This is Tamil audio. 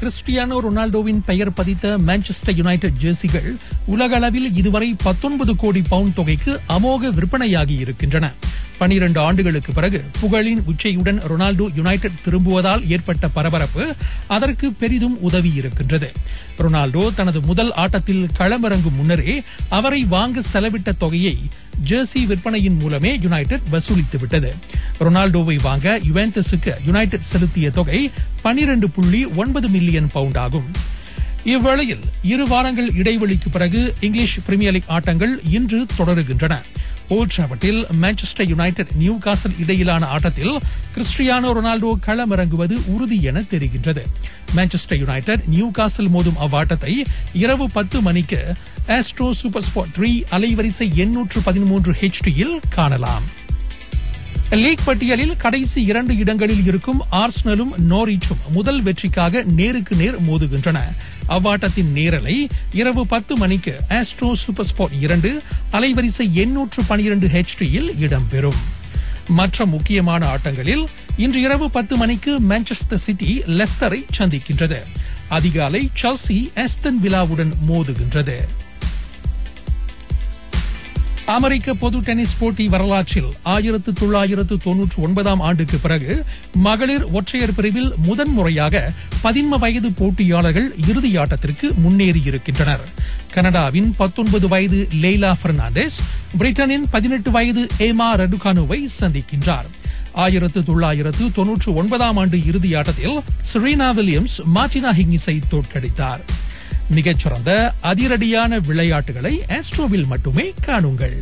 கிறிஸ்டியானோ ரொனால்டோவின் பெயர் பதித்த மான்செஸ்டர் யுனைடெட் ஜெர்சிகள் உலகளவில் இதுவரை 19 கோடி பவுண்ட் தொகைக்கு அமோக விற்பனையாகி இருக்கின்றன. பனிரெண்டு ஆண்டுகளுக்கு பிறகு புகழின் உச்சையுடன் ரொனால்டோ யுனைடெட் திரும்புவதால் ஏற்பட்ட பரபரப்பு அதற்கு பெரிதும் உதவி இருக்கின்றது. ரொனால்டோ தனது முதல் ஆட்டத்தில் களமிறங்கும் முன்னரே அவரை வாங்க செலவிட்ட தொகையை ஜெர்சி விற்பனையின் மூலமே யுனைடெட் வசூலித்து விட்டது. ரொனால்டோவை வாங்க யுவென்டஸுக்கு யுனைடெட் செலுத்திய தொகை பனிரெண்டு புள்ளி ஒன்பது மில்லியன் பவுண்ட் ஆகும். இவ்வேளையில் இரு வாரங்கள் இடைவெளிக்கு பிறகு இங்கிலீஷ் பிரீமியர் லீக் ஆட்டங்கள் இன்று தொடருகின்றன. ஓல்ட் ட்ராவர்டில் மான்செஸ்டர் யுனைடெட் நியூ காசல் இடையிலான ஆட்டத்தில் கிறிஸ்டியானோ ரொனால்டோ களமிறங்குவது உறுதி என தெரிகின்றது. மான்செஸ்டர் யுனைடெட் நியூ காசல் மோதும் அவ்வாட்டத்தை இரவு பத்து மணிக்கு ஆஸ்ட்ரோ சூப்பர் ஸ்போர்ட் த்ரீ அலைவரிசை எண்ணூற்று பதிமூன்று ஹெச்டியில் காணலாம். லீக் பட்டியலில் கடைசி இரண்டு இடங்களில் இருக்கும் ஆர்ஸ்னலும் நோரிச்சும் முதல் வெற்றிக்காக நேருக்கு நேர் மோதுகின்றன. அவ்வாட்டத்தின் நேரலை இரவு பத்து மணிக்கு ஆஸ்ட்ரோ சூப்பர் ஸ்போர்ட் இரண்டு அலைவரிசை எண்ணூற்று பனிரெண்டு ஹெச்டியில் இடம்பெறும். மற்ற முக்கியமான ஆட்டங்களில் இன்று இரவு பத்து மணிக்கு மான்செஸ்டர் சிட்டி லெஸ்டரை சந்திக்கின்றது. அதிகாலை சர்சி ஆஸ்டன் விலாவுடன் மோதுகின்றது. அமெரிக்க பொது டென்னிஸ் போட்டி வரலாற்றில் ஆயிரத்து தொள்ளாயிரத்து தொன்னூற்று ஒன்பதாம் ஆண்டுக்கு பிறகு மகளிர் ஒற்றையர் பிரிவில் முதன்முறையாக பதின்ம வயது போட்டியாளர்கள் இறுதியாட்டத்திற்கு முன்னேறியிருக்கின்றனர். கனடாவின் பத்தொன்பது வயது லெய்லா பெர்னாண்டஸ் பிரிட்டனின் பதினெட்டு வயது ஏமா ரடுகானுவை சந்திக்கின்றார். ஆயிரத்து தொள்ளாயிரத்து தொன்னூற்று ஒன்பதாம் ஆண்டு இறுதியாட்டத்தில் செரீனா வில்லியம்ஸ் மார்டினா ஹிங்கிஸை தோற்கடித்தார். மிகச்சிறந்த அதிரடியான விளையாட்டுகளை ஆஸ்ட்ரோவில் மட்டுமே காணுங்கள்.